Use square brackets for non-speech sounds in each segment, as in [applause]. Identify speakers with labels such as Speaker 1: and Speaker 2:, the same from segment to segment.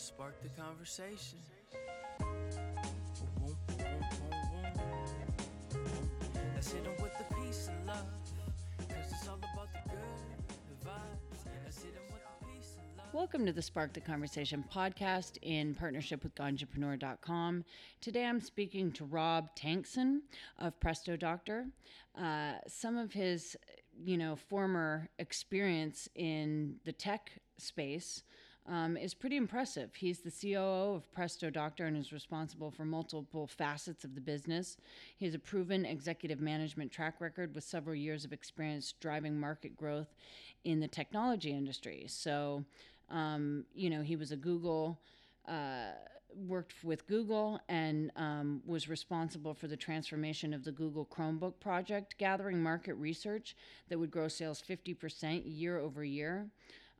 Speaker 1: Spark the conversation. Let's hit with the peace and love. Cause it's all about the good vibes. Let's hit with the peace and love.
Speaker 2: Welcome to the Spark the Conversation podcast in partnership with Ganjapreneur.com. Today I'm speaking to Rob Tankson of Presto Doctor. Uh, some of his, you know, former experience in the tech space um, is pretty impressive. He's the COO of Presto Doctor and is responsible for multiple facets of the business. He has a proven executive management track record with several years of experience driving market growth in the technology industry. So, um, you know, he was a Google. Uh, worked with Google and um, was responsible for the transformation of the Google Chromebook project, gathering market research that would grow sales 50% year over year.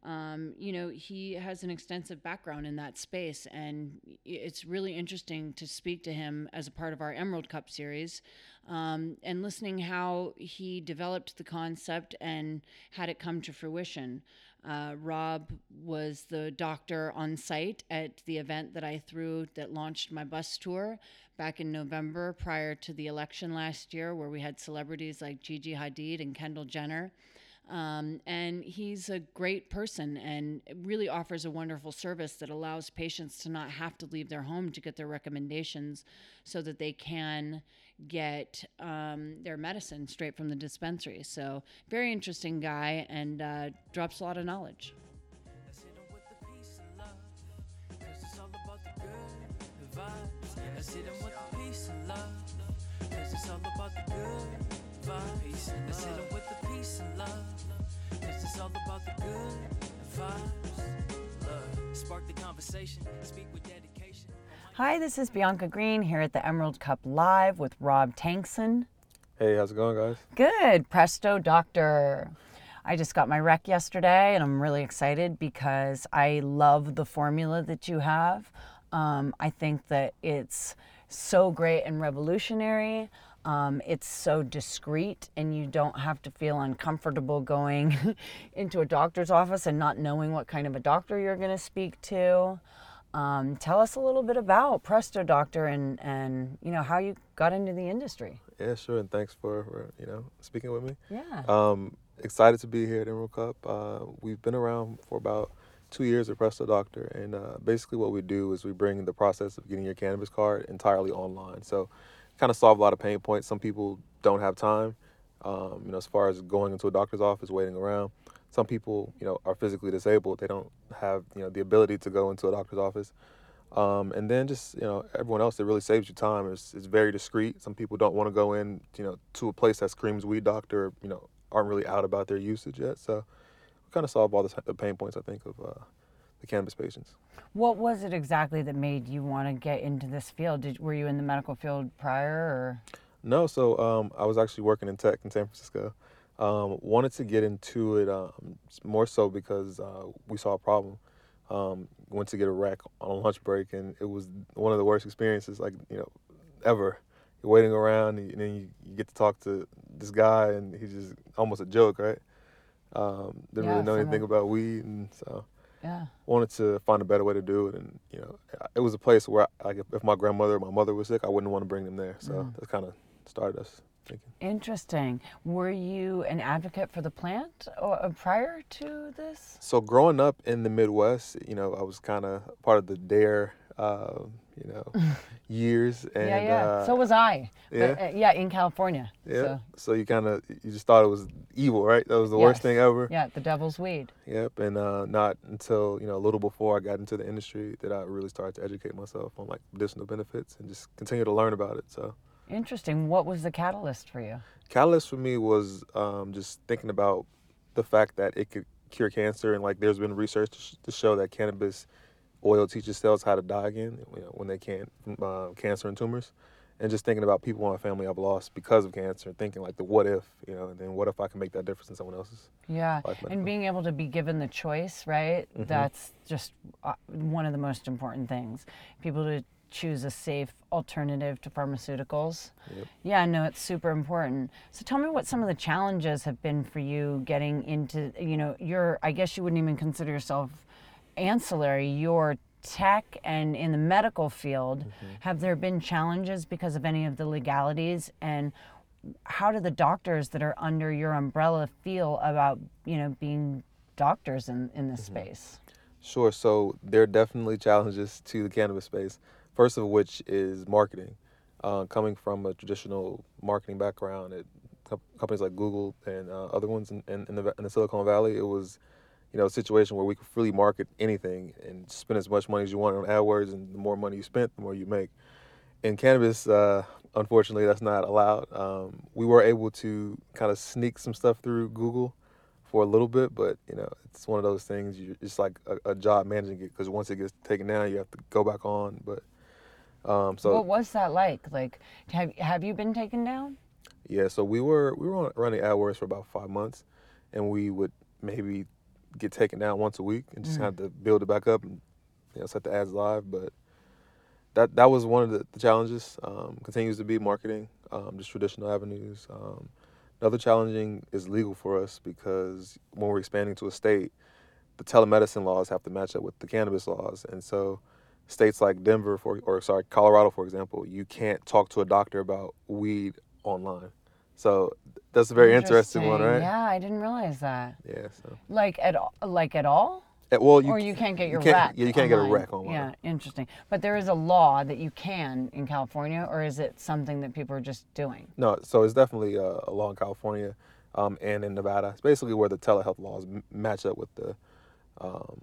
Speaker 2: Um, you know, he has an extensive background in that space, and it's really interesting to speak to him as a part of our Emerald Cup series um, and listening how he developed the concept and had it come to fruition. Uh, Rob was the doctor on site at the event that I threw that launched my bus tour back in November prior to the election last year, where we had celebrities like Gigi Hadid and Kendall Jenner. Um, and he's a great person and really offers a wonderful service that allows patients to not have to leave their home to get their recommendations so that they can get um, their medicine straight from the dispensary. So, very interesting guy and uh, drops a lot of knowledge.
Speaker 1: The peace and with the peace and love. Cause it's all about the good vibes. Let's hit 'em with the peace and love. Cause it's all about the good vibes. Love. Spark the conversation. Speak with dedication.
Speaker 2: Hi, this is Bianca Green here at the Emerald Cup Live with Rob Tankson.
Speaker 3: Hey, how's it going, guys?
Speaker 2: Good, presto doctor. I just got my rec yesterday and I'm really excited because I love the formula that you have. Um, I think that it's so great and revolutionary. Um, it's so discreet, and you don't have to feel uncomfortable going [laughs] into a doctor's office and not knowing what kind of a doctor you're going to speak to. Um, tell us a little bit about Presto Doctor and, and you know how you got into the industry.
Speaker 3: Yeah, sure, and thanks for, for you know speaking with me.
Speaker 2: Yeah.
Speaker 3: Um, excited to be here at Emerald Cup. Uh, we've been around for about two years at Presto Doctor, and uh, basically what we do is we bring the process of getting your cannabis card entirely online. So, kind of solve a lot of pain points. Some people don't have time, um, you know, as far as going into a doctor's office, waiting around. Some people, you know, are physically disabled. They don't have, you know, the ability to go into a doctor's office. Um, and then just, you know, everyone else that really saves you time is, is very discreet. Some people don't want to go in, you know, to a place that screams weed doctor, you know, aren't really out about their usage yet. So we kind of solve all the, the pain points, I think, of uh, the cannabis patients.
Speaker 2: What was it exactly that made you want to get into this field? Did, were you in the medical field prior, or
Speaker 3: No, so um, I was actually working in tech in San Francisco. Um, wanted to get into it um, more so because uh, we saw a problem. Um, went to get a rec on a lunch break, and it was one of the worst experiences, like you know, ever. You're waiting around, and then you, you get to talk to this guy, and he's just almost a joke, right? Um, didn't
Speaker 2: Yeah,
Speaker 3: really know anything about weed, and so
Speaker 2: yeah?
Speaker 3: wanted to find a better way to do it. And you know, it was a place where, like, if, if my grandmother or my mother was sick, I wouldn't want to bring them there. So
Speaker 2: Mm.
Speaker 3: that's kind of started us thinking.
Speaker 2: Interesting. Were you an advocate for the plant or, uh, prior to this?
Speaker 3: So growing up in the Midwest, you know, I was kind of part of the Dare, uh, you know, [laughs] years, and
Speaker 2: yeah, yeah.
Speaker 3: Uh,
Speaker 2: so was I.
Speaker 3: yeah?
Speaker 2: But, uh, yeah, in California.
Speaker 3: yeah.
Speaker 2: So,
Speaker 3: So, you kind of you just thought it was evil, right? That was the worst thing ever.
Speaker 2: yeah, the devil's weed.
Speaker 3: Yep. And uh, not until you know a little before I got into the industry that I really started to educate myself on like medicinal benefits and just continue to learn about it. So.
Speaker 2: Interesting. What was the catalyst for you?
Speaker 3: catalyst for me was um, just thinking about the fact that it could cure cancer and like there's been research to, sh- to show that cannabis oil teaches cells how to die again you know, when they can't uh, cancer and tumors and just thinking about people in my family i've lost because of cancer thinking like the what if you know and then what if i can make that difference in someone else's
Speaker 2: Yeah, and being able to be given the choice, right?
Speaker 3: Mhm.
Speaker 2: That's just uh, one of the most important things. People to choose a safe alternative to pharmaceuticals.
Speaker 3: Yep.
Speaker 2: Yeah, no, it's super important. So tell me what some of the challenges have been for you getting into, you know, your, I guess you wouldn't even consider yourself ancillary, you're tech and in the medical field, have there been challenges because of any of the legalities? And how do the doctors that are under your umbrella feel about you know being doctors in in this space?
Speaker 3: Sure. So there are definitely challenges to the cannabis space. First of which is marketing. Uh, coming from a traditional marketing background at co- companies like Google and uh, other ones in, in, in, the, in the Silicon Valley, it was, you know, a situation where we could freely market anything and spend as much money as you want on AdWords, and the more money you spent, the more you make. In cannabis, uh, unfortunately, that's not allowed. Um, we were able to kind of sneak some stuff through Google for a little bit, but you know, it's one of those things. You it's like a, a job managing it because once it gets taken down, you have to go back on. But um, so
Speaker 2: what was that like? Like, have have you been taken down?
Speaker 3: yeah, so we were we were running AdWords for about five months, and we would maybe get taken down once a week and just have to build it back up and you know set the ads live. But that that was one of the, the challenges. Um, continues to be marketing, um, just traditional avenues. Um, another challenging is legal for us because when we're expanding to a state, the telemedicine laws have to match up with the cannabis laws, and so states like Denver, for or sorry, Colorado, for example, you can't talk to a doctor about weed online. So that's a very interesting, one, right?
Speaker 2: Yeah, I didn't realize that.
Speaker 3: Yeah. So,
Speaker 2: Like at all, like at all,
Speaker 3: Eh, well, you
Speaker 2: or you can't get your rec.
Speaker 3: Yeah, you can't get a
Speaker 2: online.
Speaker 3: rec online.
Speaker 2: Yeah, interesting. But there is a law that you can in California, or is it something that people are just doing?
Speaker 3: No, so it's definitely a, a law in California um, and in Nevada. It's basically where the telehealth laws m- match up with the um,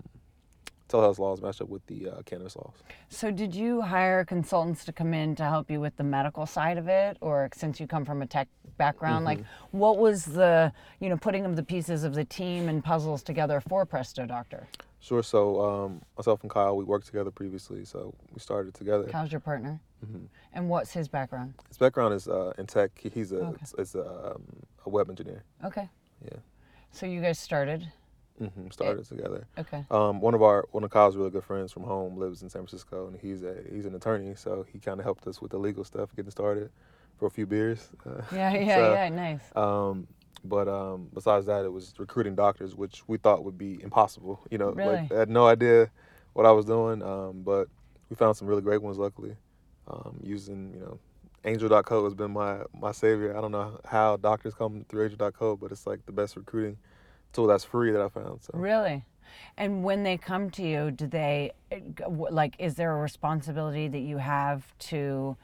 Speaker 3: telehealth laws match up with the uh, cannabis laws.
Speaker 2: So, did you hire consultants to come in to help you with the medical side of it, or since you come from a tech background, like
Speaker 3: Mm-hmm.
Speaker 2: what was the you know putting of the pieces of the team and puzzles together for Presto Doctor?
Speaker 3: Sure. So um, myself and Kyle, we worked together previously, so we started together.
Speaker 2: How's your partner?
Speaker 3: Mm-hmm.
Speaker 2: And what's his background?
Speaker 3: His background is uh, in tech. He's a
Speaker 2: Okay.
Speaker 3: a, um, a web engineer.
Speaker 2: Okay.
Speaker 3: Yeah.
Speaker 2: So you guys started.
Speaker 3: Hmm Started together.
Speaker 2: Okay.
Speaker 3: Um, one of our one of Kyle's really good friends from home lives in San Francisco, and he's a he's an attorney, so he kind of helped us with the legal stuff getting started for a few beers. [laughs]
Speaker 2: Yeah, yeah,
Speaker 3: so,
Speaker 2: yeah. Nice.
Speaker 3: Um, but um, besides that, it was recruiting doctors, which we thought would be impossible. You know,
Speaker 2: Really?
Speaker 3: like I had no idea what I was doing, um, but we found some really great ones. Luckily, um, using you know, Angel.co has been my my savior. I don't know how doctors come through Angel.co, but it's like the best recruiting tool that's free that I found. So
Speaker 2: Really? And when they come to you, do they like? Is there a responsibility that you have to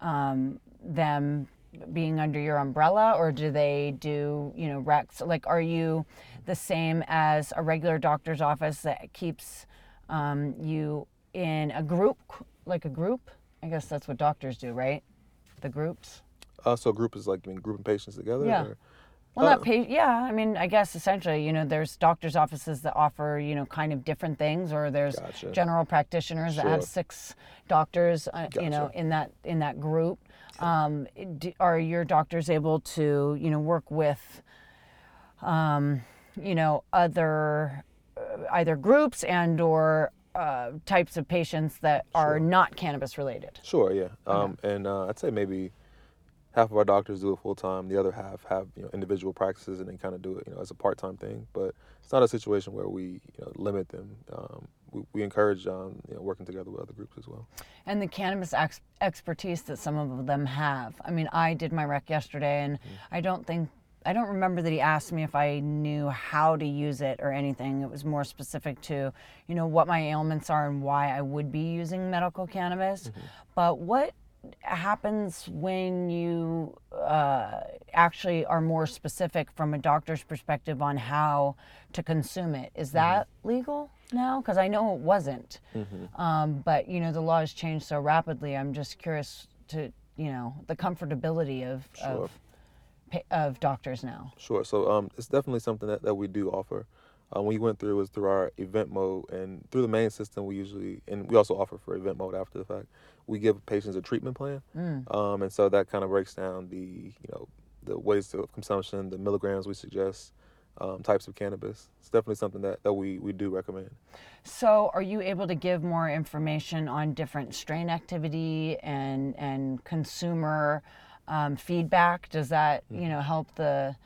Speaker 2: um, them being under your umbrella, or do they do you know recs? Like, are you the same as a regular doctor's office that keeps um, you in a group, like a group? I guess that's what doctors do, right? The groups.
Speaker 3: uh, so group is like I mean grouping patients together.
Speaker 2: Yeah.
Speaker 3: or-
Speaker 2: Well,
Speaker 3: Uh,
Speaker 2: not pay. Yeah, I mean, I guess essentially, you know, there's doctors' offices that offer, you know, kind of different things, or there's
Speaker 3: Gotcha.
Speaker 2: general practitioners that have six doctors, uh, you know, in that in that group. Um, do, are your doctors able to, you know, work with, um, you know, other uh, either groups and or uh, types of patients that are not cannabis related?
Speaker 3: Sure, yeah. Um, and uh, I'd say maybe half of our doctors do it full time. The other half have you know individual practices and they kind of do it you know as a part time thing. But it's not a situation where we you know limit them. Um, we, we encourage um, you know working together with other groups as well.
Speaker 2: and the cannabis ex- expertise that some of them have. I mean, I did my rec yesterday, and I don't think I don't remember that he asked me if I knew how to use it or anything. It was more specific to, you know, what my ailments are and why I would be using medical cannabis. But what happens when you uh, actually are more specific from a doctor's perspective on how to consume it? Is that legal now? Because I know it wasn't. Um, but you know, the law has changed so rapidly. I'm just curious to you know the comfortability of of of doctors now.
Speaker 3: Sure. So um, it's definitely something that, that we do offer. Um, we went through was through our event mode and through the main system. We usually and we also offer for event mode after the fact. We give patients a treatment plan, um, and so that kind of breaks down the you know the ways of consumption, the milligrams we suggest, um, types of cannabis. It's definitely something that, that we, we do recommend.
Speaker 2: So, are you able to give more information on different strain activity and and consumer um, feedback? Does that you know help the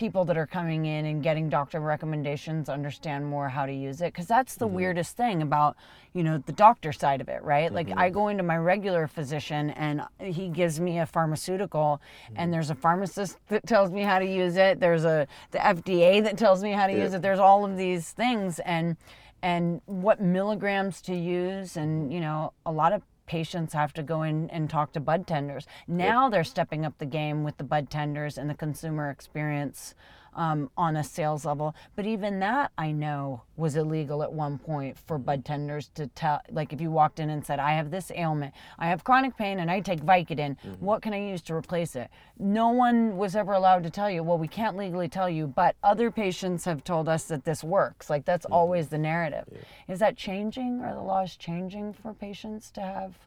Speaker 2: people that are coming in and getting doctor recommendations understand more how to use it because that's the weirdest thing about you know the doctor side of it right? Like i go into my regular physician and he gives me a pharmaceutical and there's a pharmacist [laughs] that tells me how to use it. There's a the fda that tells me how to use it. There's all of these things and and what milligrams to use and you know a lot of patients have to go in and talk to bud tenders. Now they're stepping up the game with the bud tenders and the consumer experience um, on a sales level. But even that i know was illegal at one point for bud tenders to tell like if you walked in and said i have this ailment i have chronic pain and i take vicodin what can i use to replace it? No one was ever allowed to tell you. Well we can't legally tell you but other patients have told us that this works. Like that's always the narrative. Is that changing? Are the laws changing for patients to have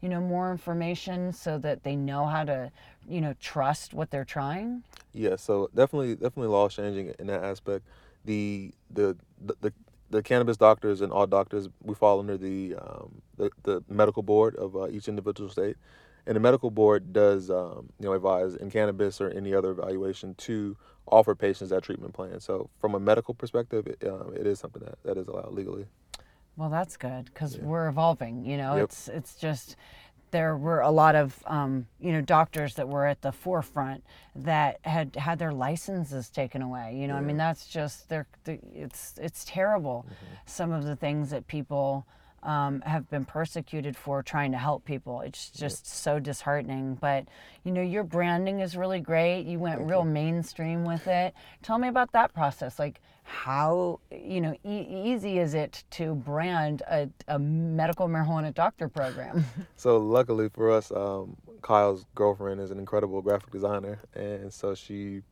Speaker 2: you know more information so that they know how to you know trust what they're trying
Speaker 3: Yeah, so definitely, definitely law changing in that aspect. The the the, the, the cannabis doctors and all doctors we fall under the um, the, the medical board of uh, each individual state, and the medical board does um, you know advise in cannabis or any other evaluation to offer patients that treatment plan. So from a medical perspective, it, um, it is something that, that is allowed legally.
Speaker 2: Well, that's good because we're evolving. You know,
Speaker 3: Yep.
Speaker 2: it's it's just there were a lot of um, you know doctors that were at the forefront that had had their licenses taken away. You know, I mean that's just they're, they it's it's terrible. Some of the things that people um, have been persecuted for trying to help people. It's just so disheartening. But you know, your branding is really great. You went real mainstream with it. Tell me about that process. Like, how you know e- easy is it to brand a, a medical marijuana doctor program? [laughs]
Speaker 3: So luckily for us, um, Kyle's girlfriend is an incredible graphic designer, and so she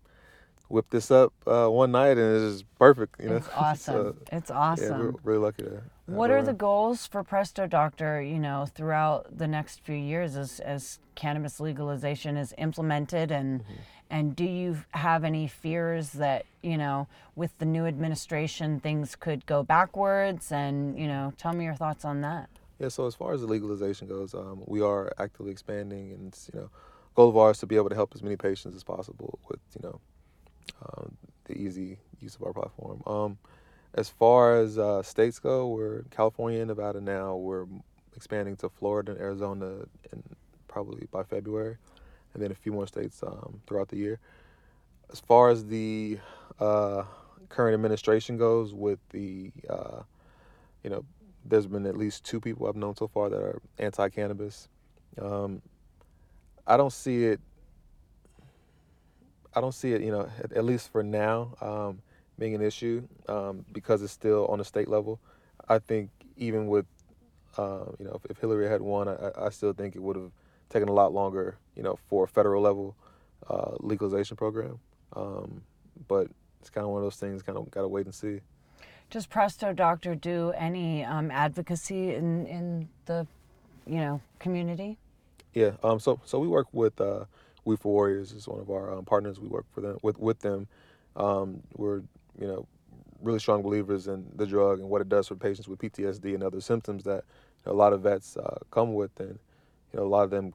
Speaker 3: whipped this up uh, one night, and it's just perfect. You know,
Speaker 2: it's [laughs] awesome.
Speaker 3: So,
Speaker 2: it's
Speaker 3: yeah,
Speaker 2: awesome.
Speaker 3: we're really lucky to.
Speaker 2: What are the goals for Presto Doctor, you know, throughout the next few years as, as cannabis legalization is implemented and
Speaker 3: Mm-hmm.
Speaker 2: and do you have any fears that, you know, with the new administration things could go backwards and, you know, tell me your thoughts on that.
Speaker 3: Yeah, so as far as the legalization goes, um, we are actively expanding, and you know, goal of ours to be able to help as many patients as possible with you know um, the easy use of our platform. Um, as far as uh, states go, we're California and Nevada now. We're expanding to Florida and Arizona, and probably by February, and then a few more states um, throughout the year. As far as the uh, current administration goes, with the uh, you know there's been at least two people I've known so far that are anti-cannabis. Um, I don't see it. I don't see it, you know, at, at least for now, um, being an issue um, because it's still on the state level. I think even with, uh, you know, if, if Hillary had won, I, I still think it would have taken a lot longer, you know, for a federal level uh, legalization program. Um, but it's kind of one of those things. Kind of got to wait and see.
Speaker 2: Does Presto Doctor do any um, advocacy in, in the, you know, community?
Speaker 3: Yeah. Um. So so we work with uh, Weed for Warriors is one of our um, partners. We work for them with with them. Um, we're you know really strong believers in the drug and what it does for patients with PTSD and other symptoms that you know, a lot of vets uh, come with, and you know a lot of them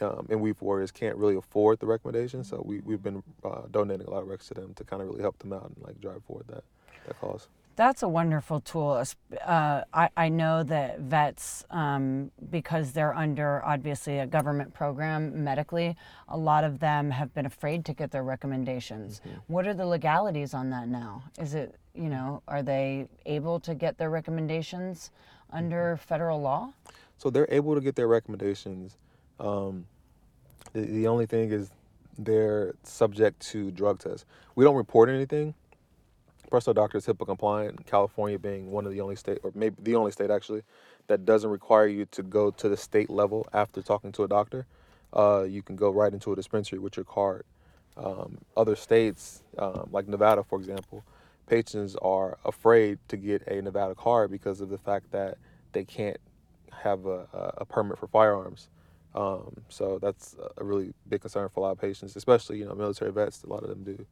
Speaker 3: um, and We Warriors can't really afford the recommendations. So we we've been uh, donating a lot of recs to them to kind of really help them out and like drive forward that that cause.
Speaker 2: That's a wonderful tool. Uh, I, I know that vets, um, because they're under obviously a government program medically, a lot of them have been afraid to get their recommendations. What are the legalities on that now? Is it, you know, are they able to get their recommendations under federal law?
Speaker 3: So they're able to get their recommendations. Um, the, the only thing is they're subject to drug tests. We don't report anything. Presto Doctor is HIPAA compliant. California being one of the only state, or maybe the only state actually, that doesn't require you to go to the state level after talking to a doctor. Uh, you can go right into a dispensary with your card. Um, other states, um, like Nevada, for example, patients are afraid to get a Nevada card because of the fact that they can't have a a permit for firearms. Um, so that's a really big concern for a lot of patients, especially you know military vets. A lot of them do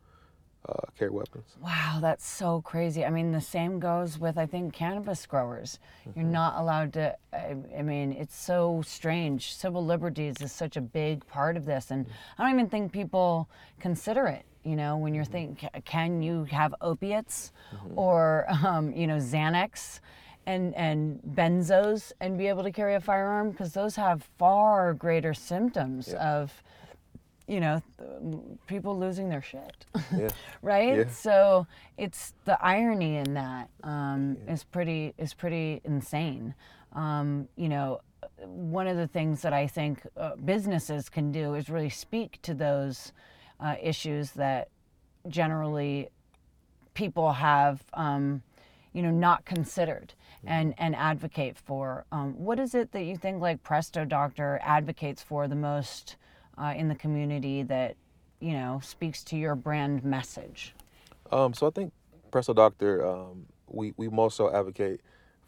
Speaker 3: uh, carry weapons.
Speaker 2: Wow, that's so crazy. I mean, the same goes with, I think, cannabis growers. You're not allowed to, I, I mean, it's so strange. Civil liberties is such a big part of this. And I don't even think people consider it. You know, when you're thinking, can you have opiates or, um, you know, Xanax and, and benzos and be able to carry a firearm? Because those have far greater symptoms of, you know, people losing their shit. [laughs]
Speaker 3: Yeah.
Speaker 2: right?
Speaker 3: Yeah.
Speaker 2: So it's the irony in that um, is pretty is pretty insane. Um, you know, one of the things that I think uh, businesses can do is really speak to those uh, issues that generally people have, um, you know, not considered and, and advocate for. Um, what is it that you think like Presto Doctor advocates for the most uh, in the community that, you know, speaks to your brand message?
Speaker 3: Um, so I think Presto Doctor, um, we we also advocate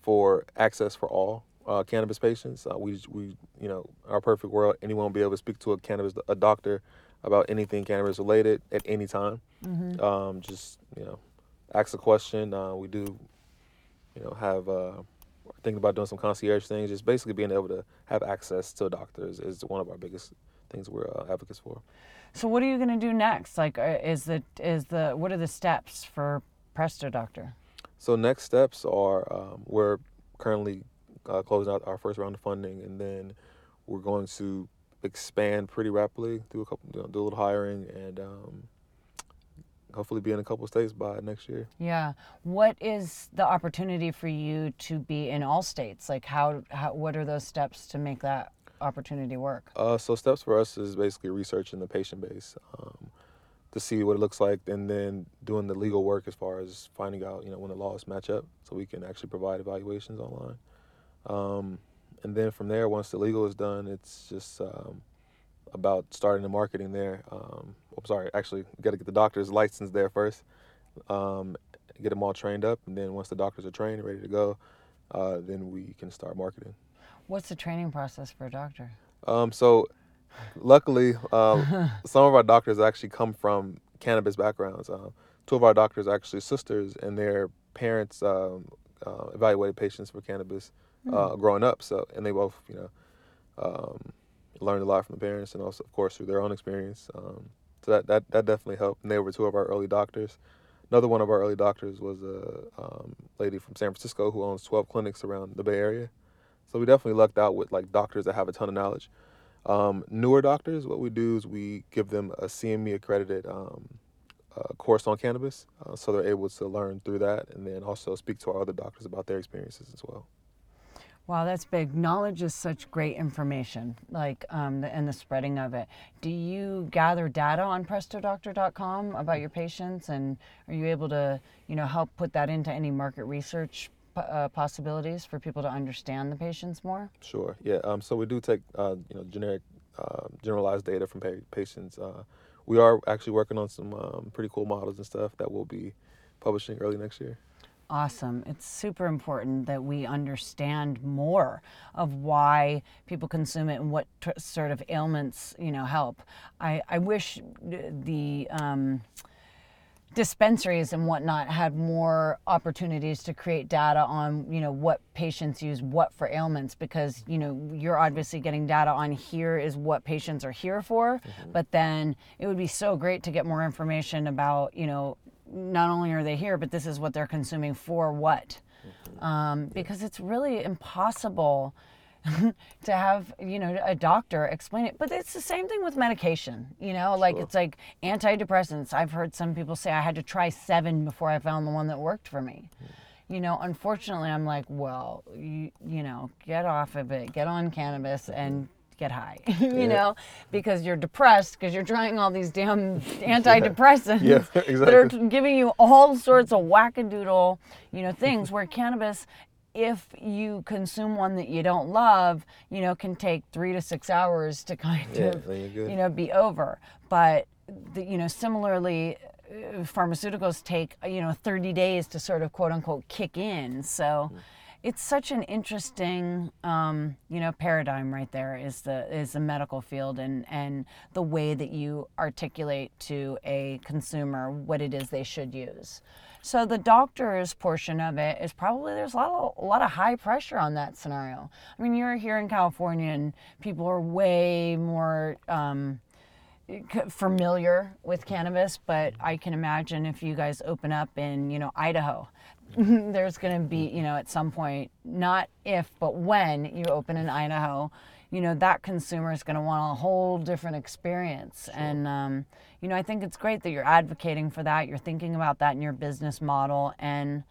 Speaker 3: for access for all uh, cannabis patients. Uh, we we you know our perfect world, anyone will be able to speak to a cannabis a doctor about anything cannabis related at any time. Um, just you know, ask a question. Uh, we do, you know, have uh, thinking about doing some concierge things. Just basically being able to have access to doctors is one of our biggest things we're uh, advocates for.
Speaker 2: So what are you going to do next? Like, uh, is the is the what are the steps for Presto Doctor?
Speaker 3: So next steps are um, we're currently uh, closing out our first round of funding, and then we're going to expand pretty rapidly, do a couple, you know, do a little hiring, and um, hopefully be in a couple states by next year.
Speaker 2: Yeah. What is the opportunity for you to be in all states? Like, how, how what are those steps to make that opportunity work?
Speaker 3: Uh, so steps for us is basically researching the patient base um, to see what it looks like, and then doing the legal work as far as finding out, you know, when the laws match up, so we can actually provide evaluations online. Um, and then from there, once the legal is done, it's just um, about starting the marketing there. Um, I'm sorry, actually, got to get the doctor's license there first, um, get them all trained up, and then once the doctors are trained, and ready to go, uh, then we can start marketing.
Speaker 2: What's the training process for a doctor?
Speaker 3: Um, so, luckily, um, [laughs] some of our doctors actually come from cannabis backgrounds. Um, two of our doctors are actually sisters, and their parents um, uh, evaluated patients for cannabis uh, growing up. So, and they both, you know, um, learned a lot from the parents, and also, of course, through their own experience. Um, so that, that that definitely helped. And they were two of our early doctors. Another one of our early doctors was a um, lady from San Francisco who owns 12 clinics around the Bay Area. So we definitely lucked out with like doctors that have a ton of knowledge. Um, newer doctors, what we do is we give them a CME accredited um, uh, course on cannabis, uh, so they're able to learn through that, and then also speak to our other doctors about their experiences as well.
Speaker 2: Wow, that's big. Knowledge is such great information, like um, the, and the spreading of it. Do you gather data on PrestoDoctor.com about your patients, and are you able to, you know, help put that into any market research uh, possibilities for people to understand the patients more?
Speaker 3: Sure. Yeah. Um, so we do take uh, you know generic, uh, generalized data from pa- patients. Uh, we are actually working on some um, pretty cool models and stuff that we'll be publishing early next year.
Speaker 2: Awesome. It's super important that we understand more of why people consume it and what t- sort of ailments, you know, help. I, I wish the um, dispensaries and whatnot had more opportunities to create data on, you know, what patients use what for ailments because, you know, you're obviously getting data on here is what patients are here for, but then it would be so great to get more information about, you know, not only are they here, but this is what they're consuming for what. Um, because it's really impossible [laughs] to have, you know, a doctor explain it. But it's the same thing with medication, you know, like
Speaker 3: Sure.
Speaker 2: it's like antidepressants. I've heard some people say I had to try seven before I found the one that worked for me. Hmm. You know, unfortunately, I'm like, well, you, you know, get off of it, get on cannabis mm-hmm. and get high, [laughs] you
Speaker 3: Yeah.
Speaker 2: know, because you're depressed because you're trying all these damn [laughs] antidepressants
Speaker 3: Yeah,
Speaker 2: that are giving you all sorts of wackadoodle, you know, things where cannabis, if you consume one that you don't love, you know, can take three to six hours to [laughs] kind
Speaker 3: Yeah,
Speaker 2: of, you know, be over. But, the, you know, similarly, uh, pharmaceuticals take, you know, 30 days to sort of quote unquote kick in. So, it's such an interesting um, you know paradigm right there is the is the medical field and and the way that you articulate to a consumer what it is they should use so the doctor's portion of it is probably there's a lot of a lot of high pressure on that scenario. I mean you're here in california and people are way more um, familiar with cannabis, but I can imagine if you guys open up in, you know, Idaho, [laughs] there's going to be, you know, at some point, not if, but when you open in Idaho, you know, that consumer is going to want a whole different experience. And, um, you know, I think it's great that you're advocating for that. You're thinking about that in your business model. And,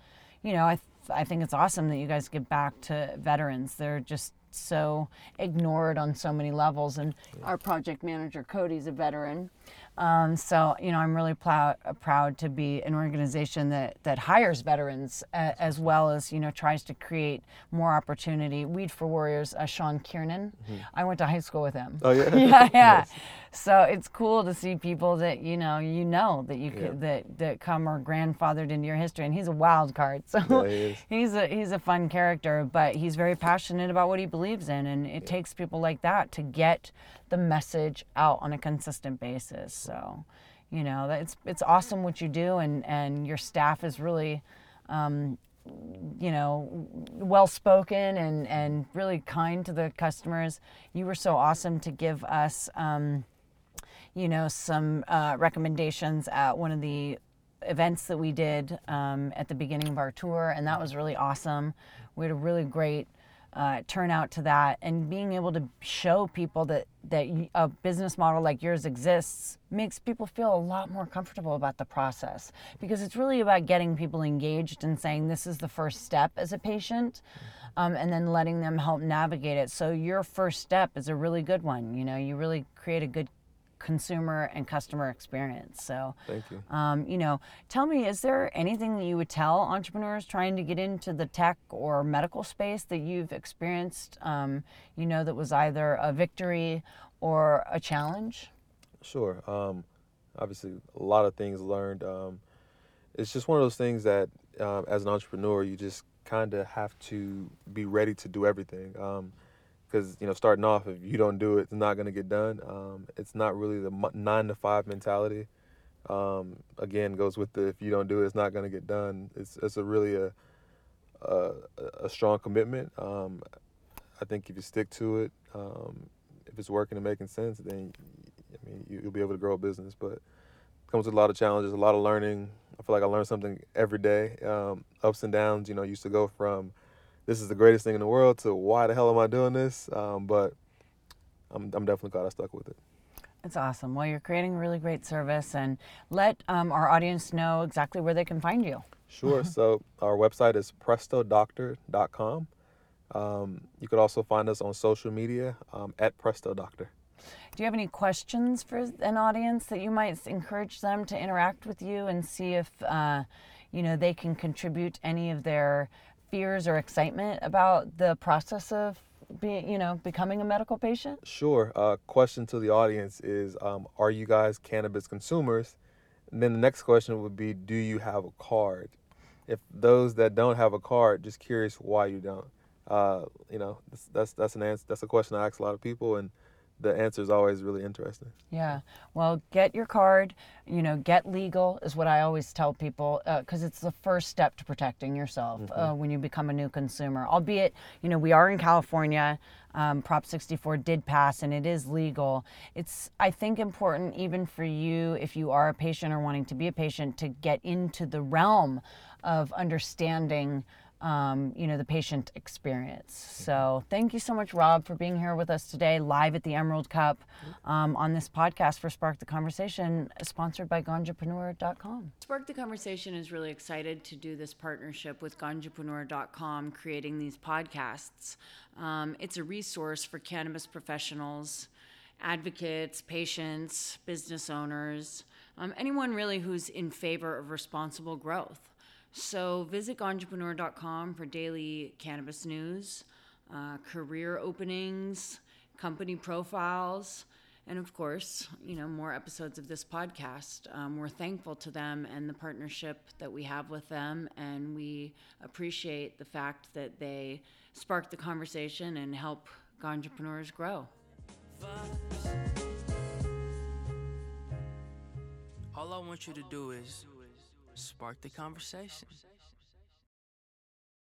Speaker 2: you know, I, th- I think it's awesome that you guys give back to veterans. They're just so ignored on so many levels. And our project manager, Cody's a veteran. Um, so, you know, I'm really proud, proud to be an organization that, that hires veterans uh, as well as, you know, tries to create more opportunity. Weed for Warriors, uh, Sean Kiernan, I went to high school with him.
Speaker 3: Oh, yeah? [laughs]
Speaker 2: yeah, [laughs] yeah.
Speaker 3: Nice.
Speaker 2: So it's cool to see people that you know, you know that you
Speaker 3: Yeah.
Speaker 2: that that come or grandfathered into your history, and he's a wild card. [laughs] So
Speaker 3: Yeah, he
Speaker 2: he's a he's a fun character, but he's very passionate about what he believes in, and it takes people like that to get the message out on a consistent basis. So, you know, it's it's awesome what you do, and and your staff is really. Um, you know, well spoken and, and really kind to the customers. You were so awesome to give us, um, you know, some uh, recommendations at one of the events that we did um, at the beginning of our tour, and that was really awesome. We had a really great uh, turnout to that, and being able to show people that that a business model like yours exists makes people feel a lot more comfortable about the process because it's really about getting people engaged and saying this is the first step as a patient. Um, and then letting them help navigate it. So your first step is a really good one. You know, you really create a good consumer and customer experience. So,
Speaker 3: Thank you.
Speaker 2: um, you know, tell me, is there anything that you would tell entrepreneurs trying to get into the tech or medical space that you've experienced, um, you know, that was either a victory or a challenge?
Speaker 3: Sure. Um, obviously, a lot of things learned. Um, it's just one of those things that, um, as an entrepreneur, you just kind of have to be ready to do everything. Because you know, starting off, if you don't do it, it's not going to get done. Um, it's not really the nine to five mentality. Um, again, goes with the if you don't do it, it's not going to get done. It's it's a really a a, a strong commitment. Um, I think if you stick to it, um, if it's working and making sense, then I mean you, you'll be able to grow a business. But it comes with a lot of challenges, a lot of learning. I feel like I learn something every day. Um, ups and downs. You know, used to go from this is the greatest thing in the world to why the hell am I doing this? Um, but I'm I'm definitely glad I stuck with it.
Speaker 2: It's awesome. Well, you're creating a really great service, and let um, our audience know exactly where they can find you.
Speaker 3: Sure. [laughs] so our website is prestodoctor.com. Um, you could also find us on social media um, at Presto Doctor.
Speaker 2: Do you have any questions for an audience that you might encourage them to interact with you and see if uh, you know they can contribute any of their fears or excitement about the process of being you know becoming a medical patient?
Speaker 3: Sure. Uh, question to the audience is um, Are you guys cannabis consumers? And then the next question would be Do you have a card? If those that don't have a card, just curious why you don't. Uh, you know, that's, that's that's an answer. That's a question I ask a lot of people, and the answer is always really interesting.
Speaker 2: Yeah. Well, get your card. You know, get legal is what I always tell people because it's the first step to protecting yourself uh, when you become a new consumer. Albeit, you know, we are in California. Um, Prop 64 did pass and it is legal. It's, I think, important even for you if you are a patient or wanting to be a patient to get into the realm of understanding um, you know, the patient experience. So thank you so much, Rob, for being here with us today, live at the Emerald Cup um, on this podcast for Spark the Conversation, sponsored by Ganjapreneur.com. Spark the Conversation is really excited to do this partnership with Ganjapreneur.com, creating these podcasts. Um, it's a resource for cannabis professionals, advocates, patients, business owners, um, anyone really who's in favor of responsible growth. So visit Ganjapreneur.com for daily cannabis news, uh, career openings, company profiles, and of course, you know, more episodes of this podcast. Um, we're thankful to them and the partnership that we have with them, and we appreciate the fact that they spark the conversation and help entrepreneurs grow.
Speaker 1: All I want you to do is spark the conversation.